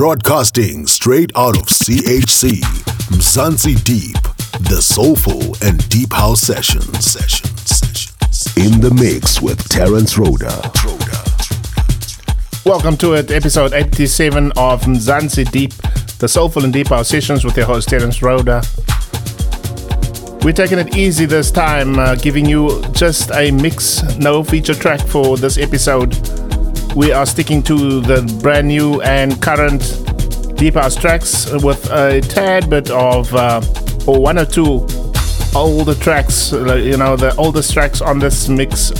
Broadcasting straight out of CHC, Mzansi Deep, the soulful and deep house sessions. Sessions. Sessions. In the mix with Terence Rhoda. Welcome to it, episode 87 of Mzansi Deep, the soulful and deep house sessions with your host Terence Rhoda. We're taking it easy this time, uh, giving you just a mix, no feature track for this episode. We are sticking to the brand new and current deep house tracks with a tad bit of, uh, or one or two older tracks. You know, the oldest tracks on this mix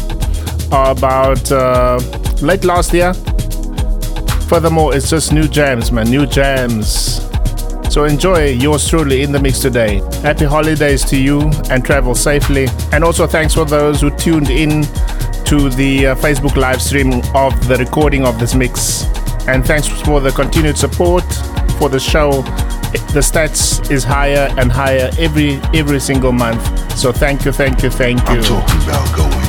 are about uh, late last year. Furthermore, it's just new jams, man, new jams. So enjoy yours truly in the mix today. Happy holidays to you and travel safely. And also thanks for those who tuned in to the uh, Facebook live stream of the recording of this mix. And thanks for the continued support for the show. The stats is higher and higher every every single month. So thank you, thank you, thank you.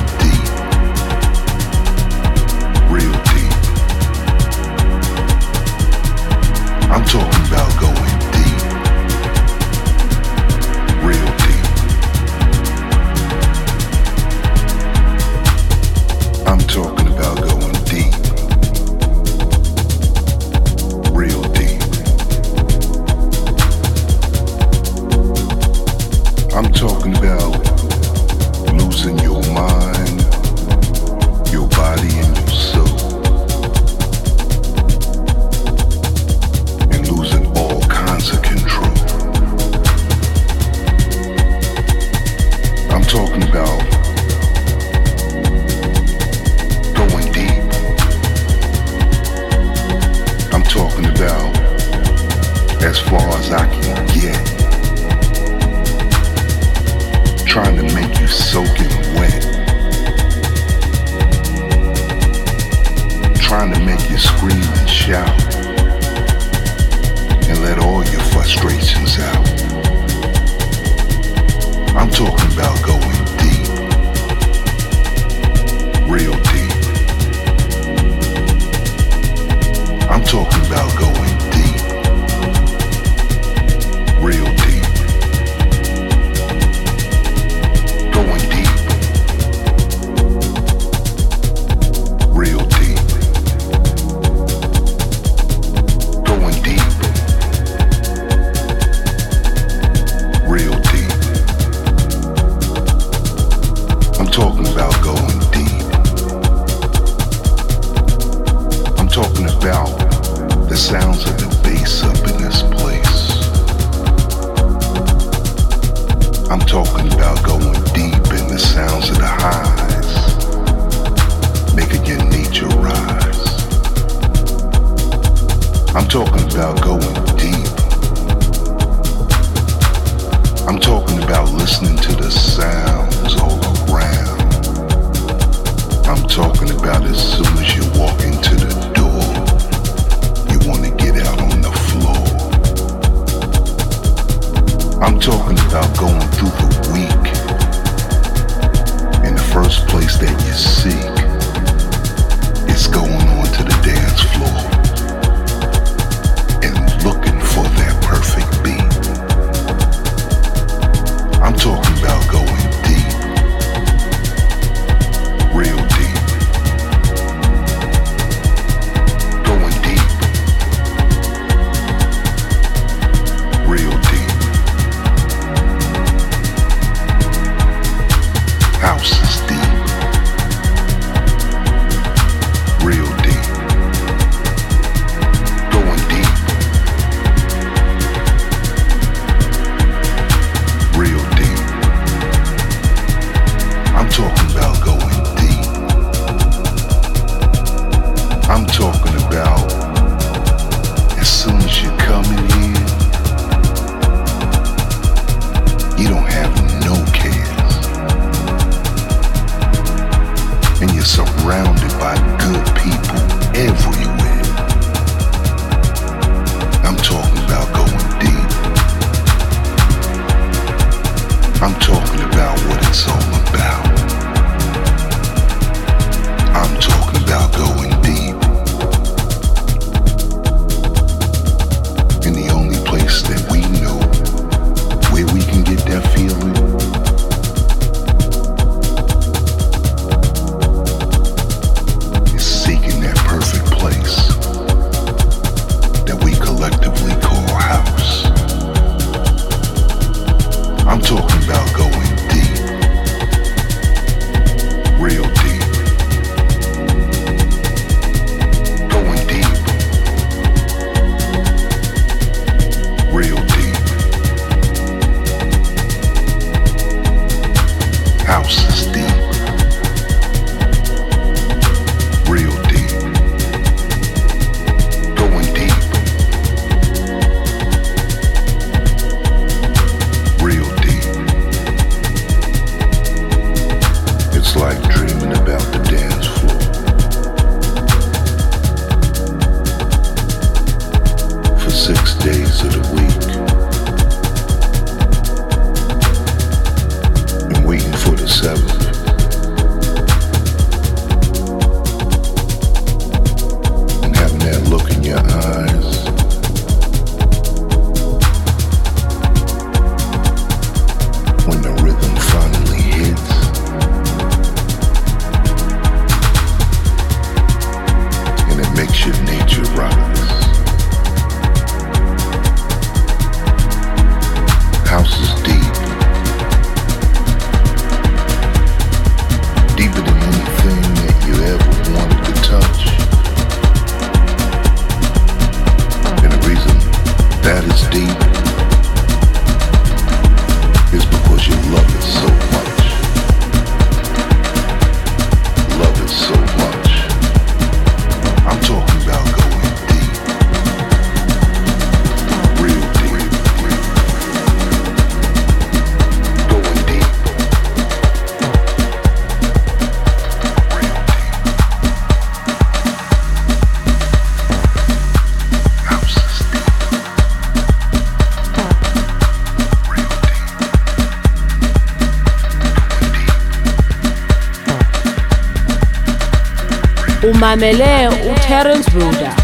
umamele uTerence Rhoda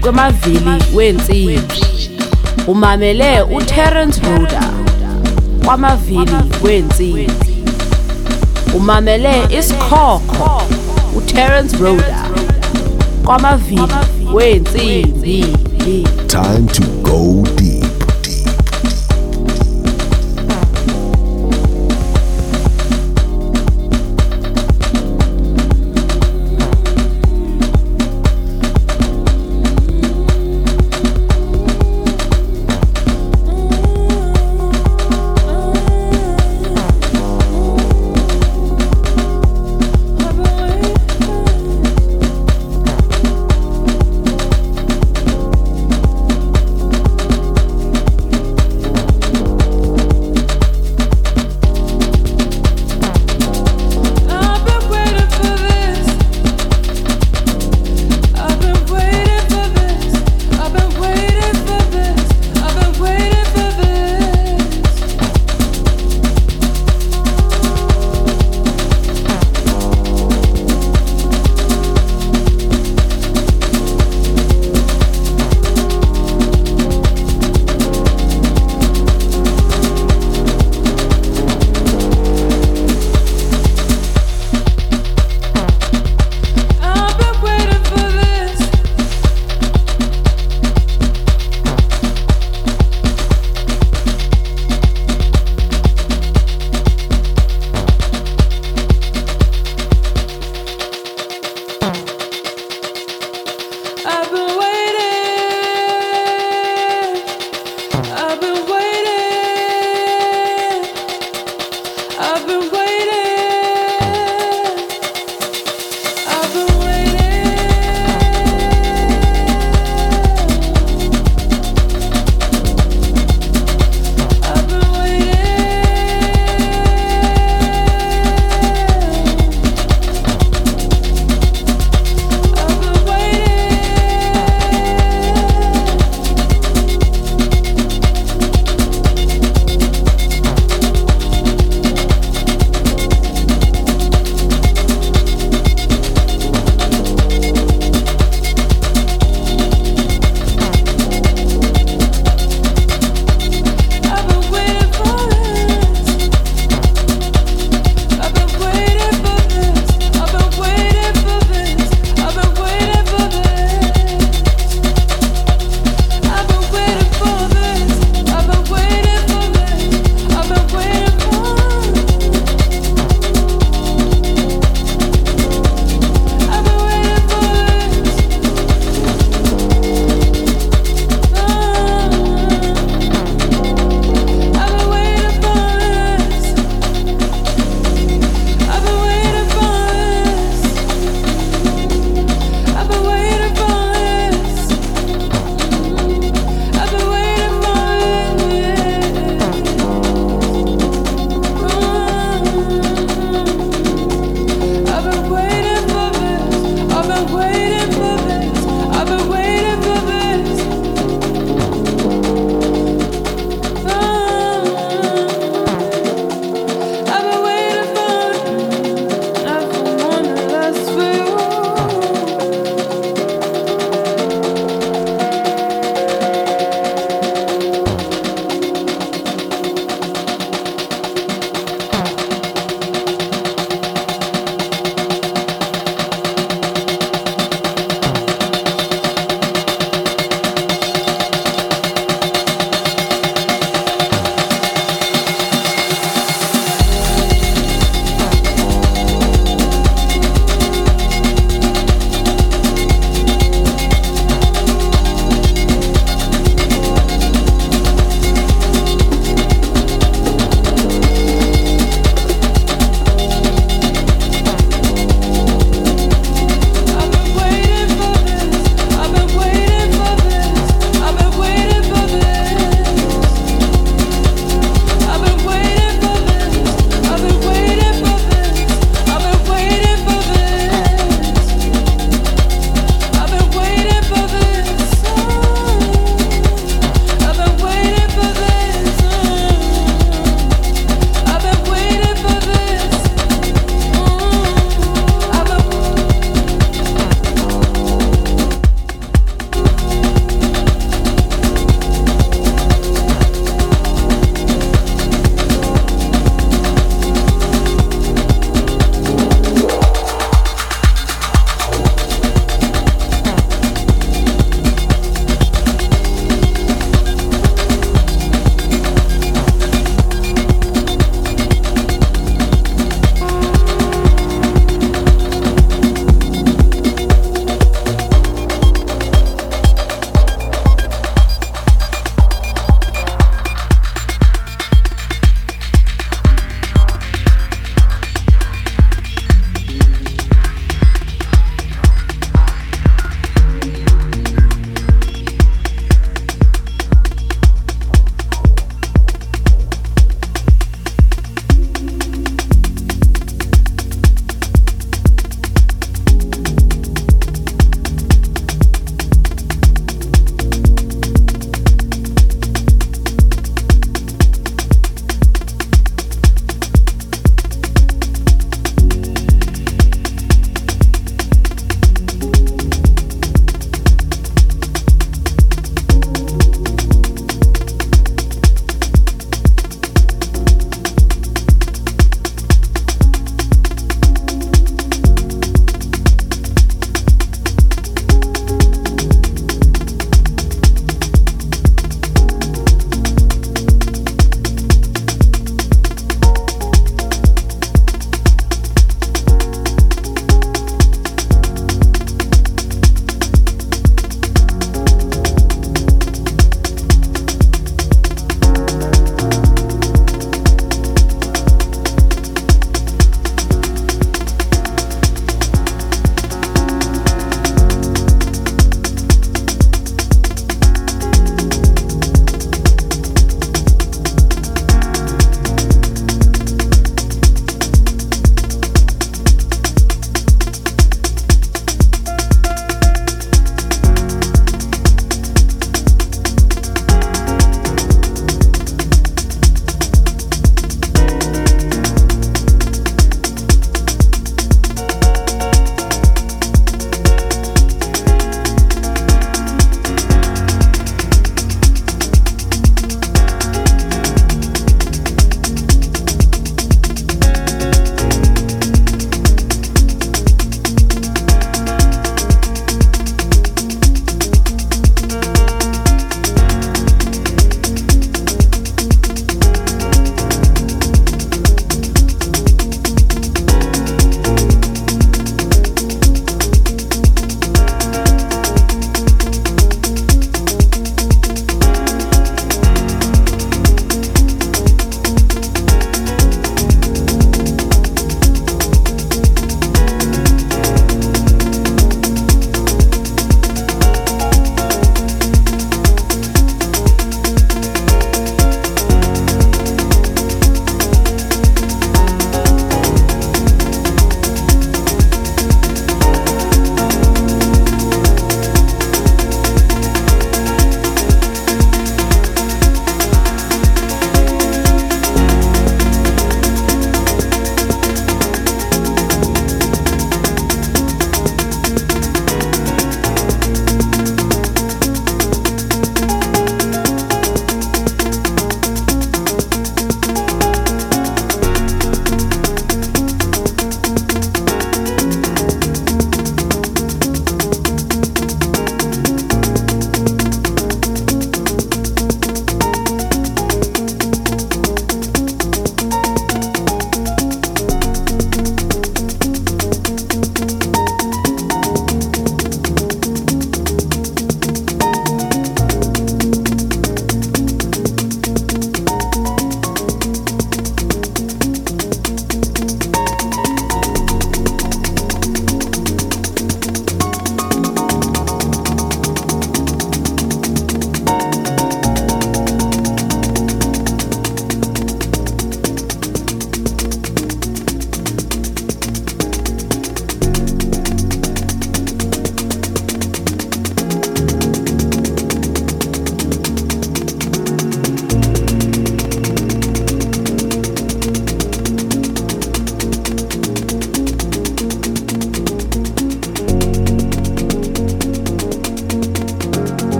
kwamavili wensimbi. Umamele uTerence Rhoda kwamavili wensimbi. Umamele isikhokho uTerence Rhoda kwamavili wensimbi. Time to go deep.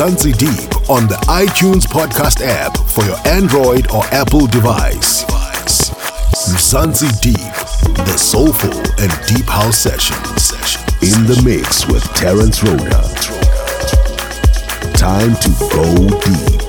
Mzansi Deep on the iTunes podcast app for your Android or Apple device. Mzansi Deep, the soulful and deep house session. In the mix with Terence Rhoda. Time to go deep.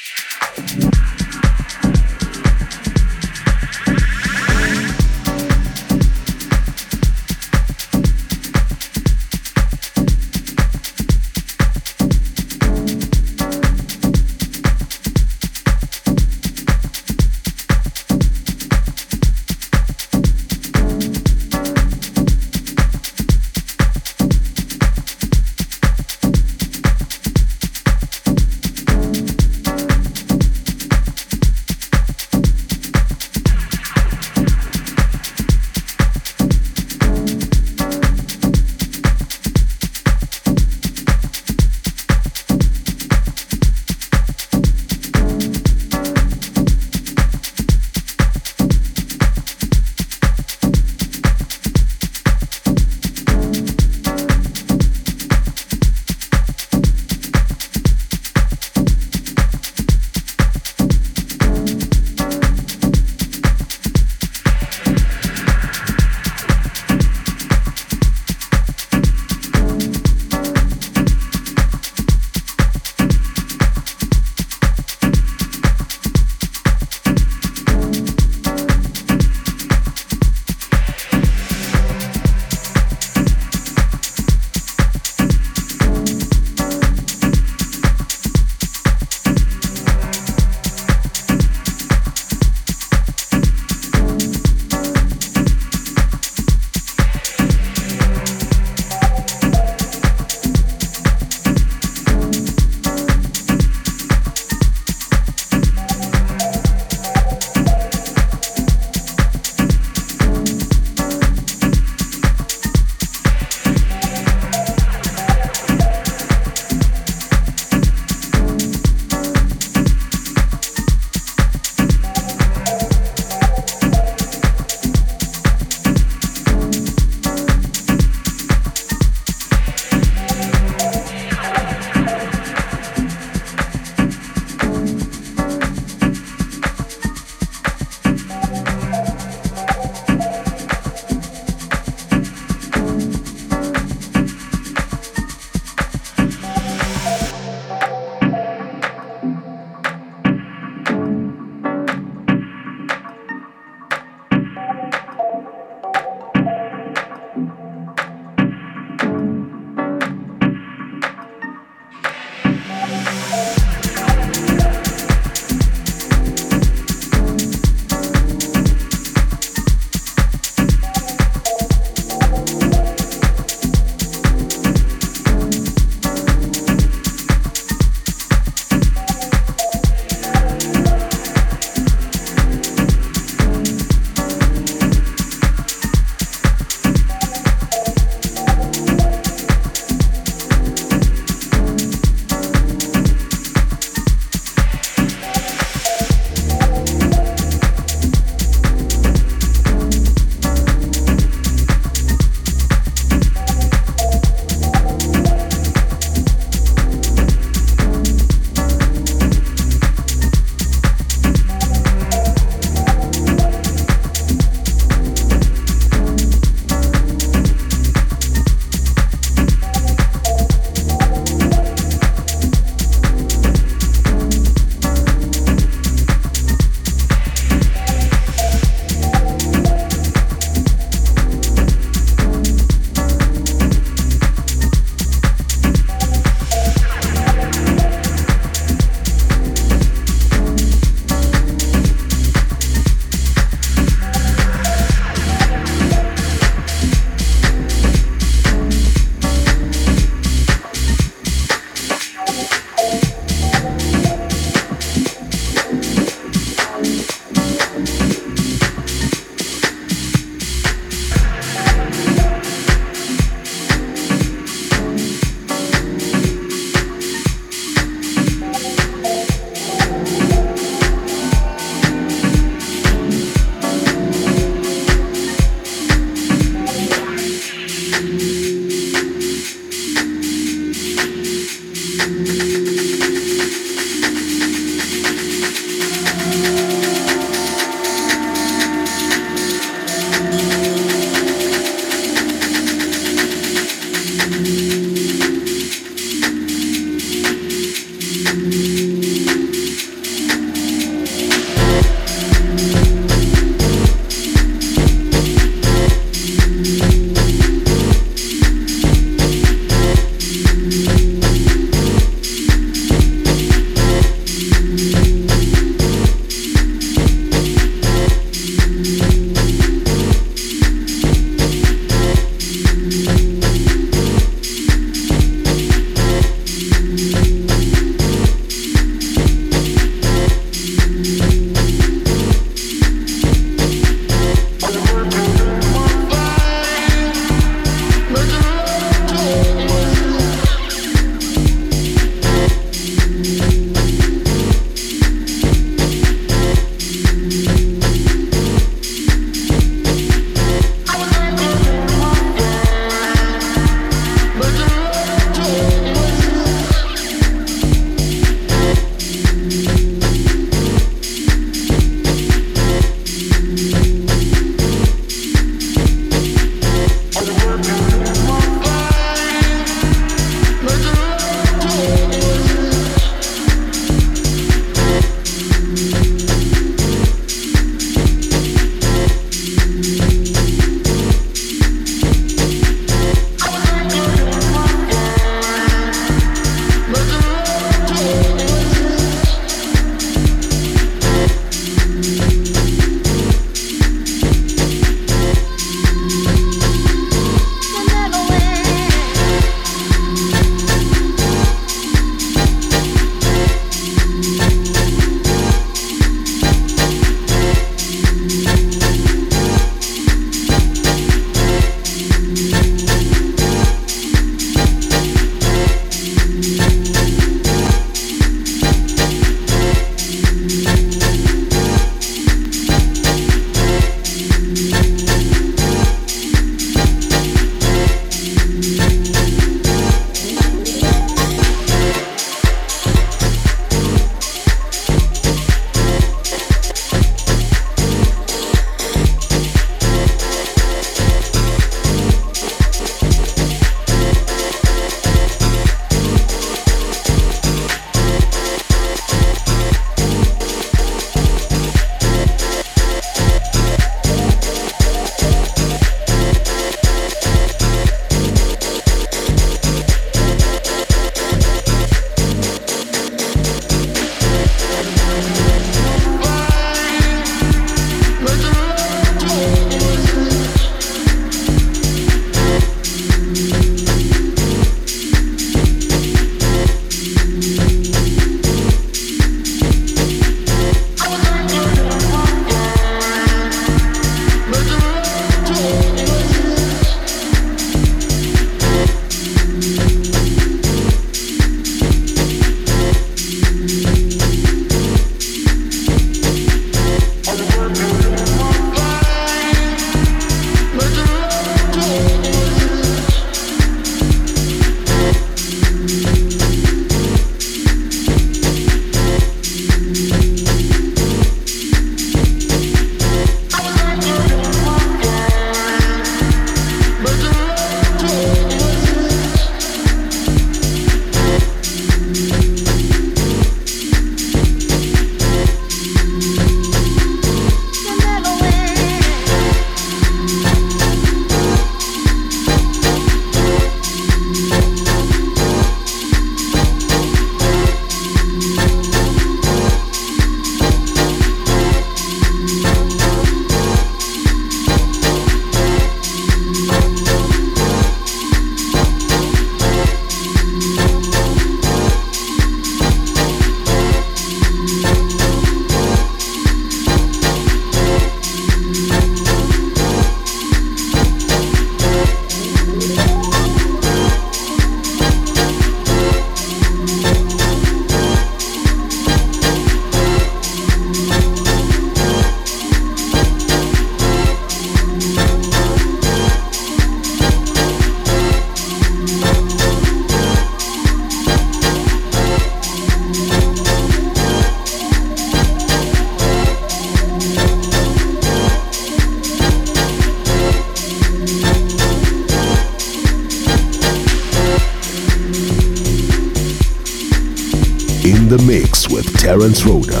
Rhoda.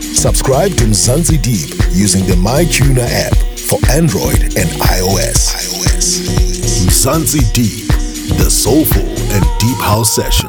Subscribe to Mzansi Deep using the MyTuner app for Android and iOS. iOS. Mzansi Deep, the soulful and deep house. Session.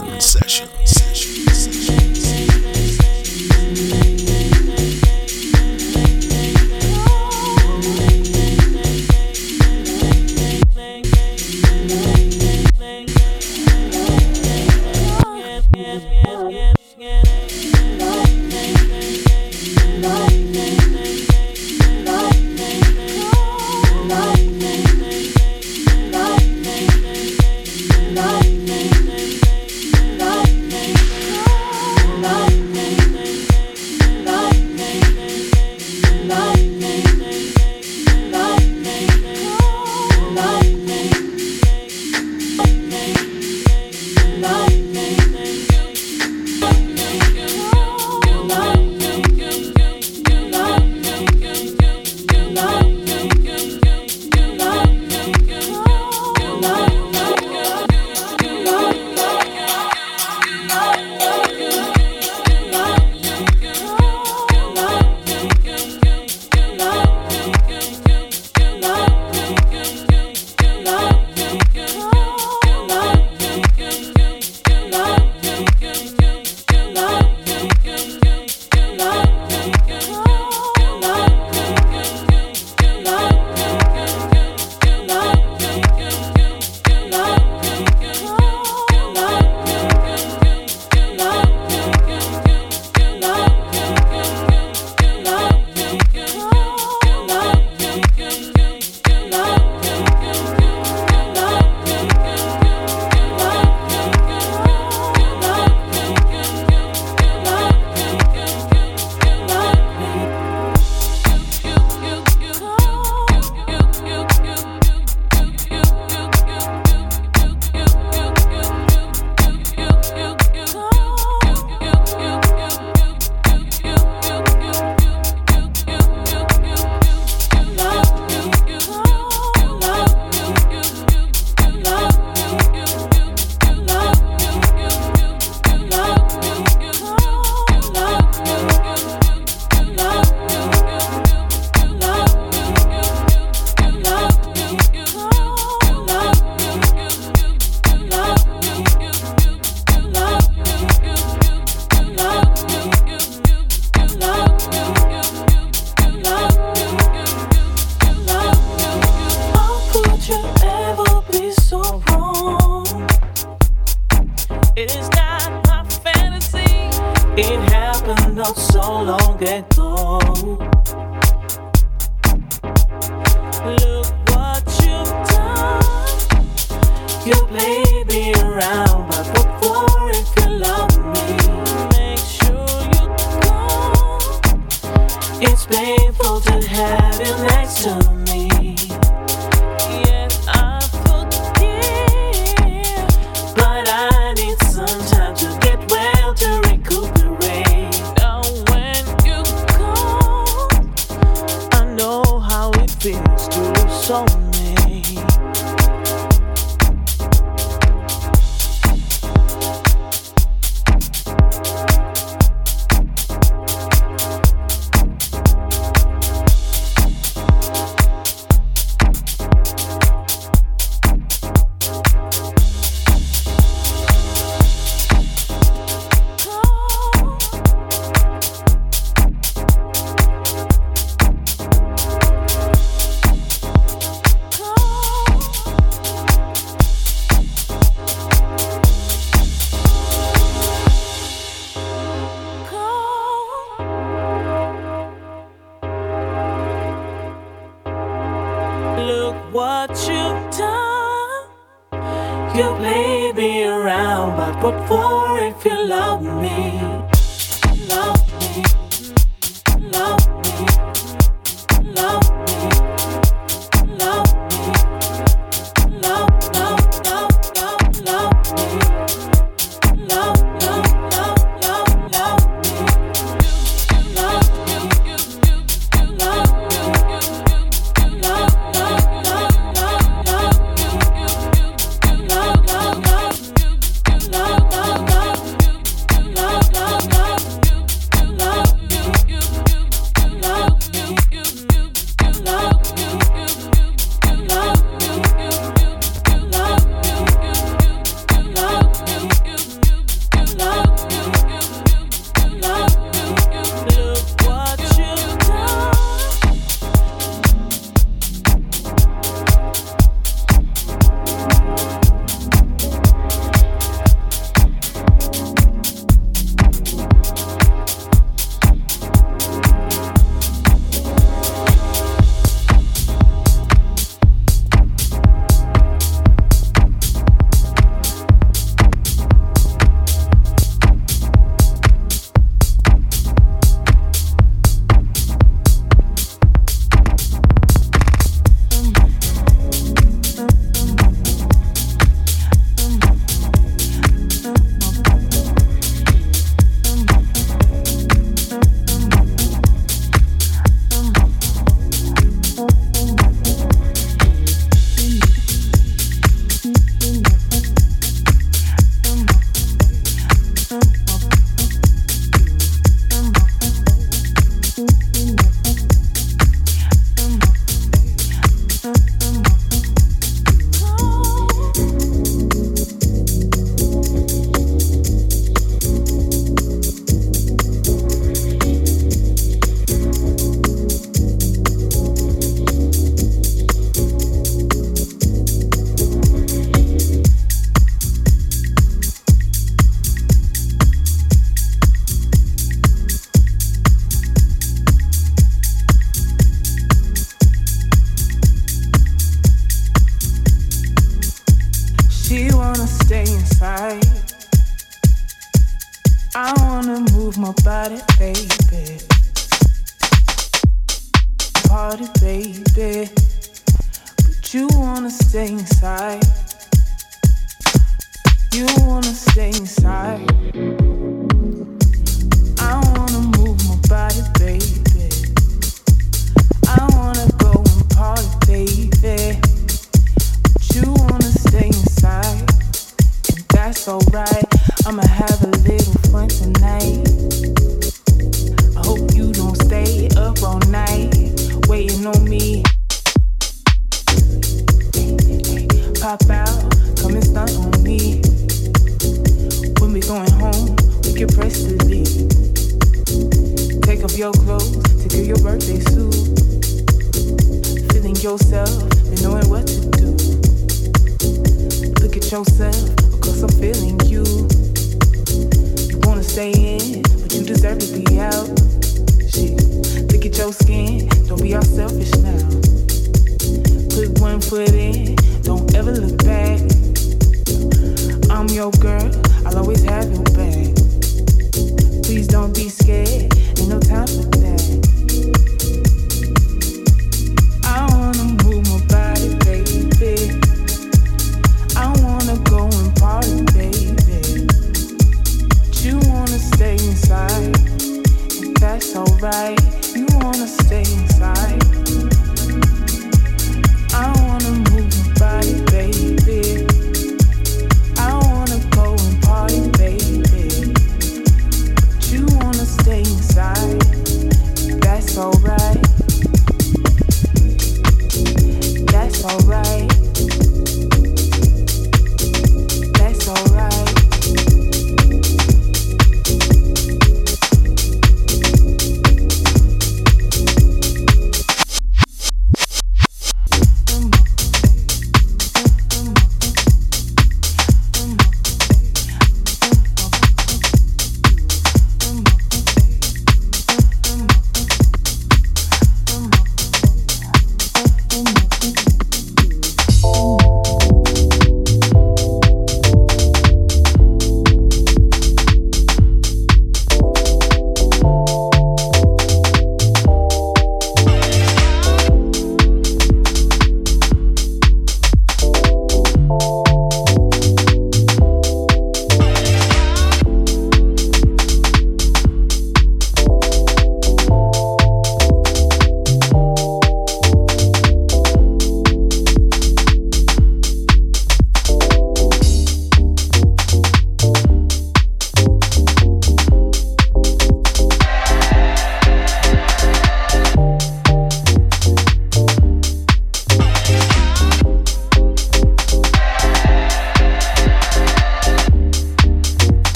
That's alright. I'ma have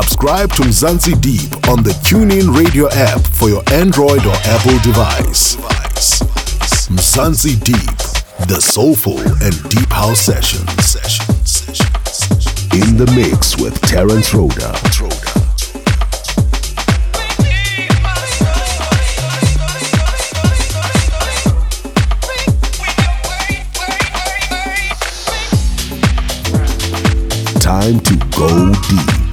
Subscribe to Mzansi Deep on the TuneIn Radio app for your Android or Apple device. Mzansi Deep, the soulful and deep house session. In the mix with Terence Rhoda. Time to go deep.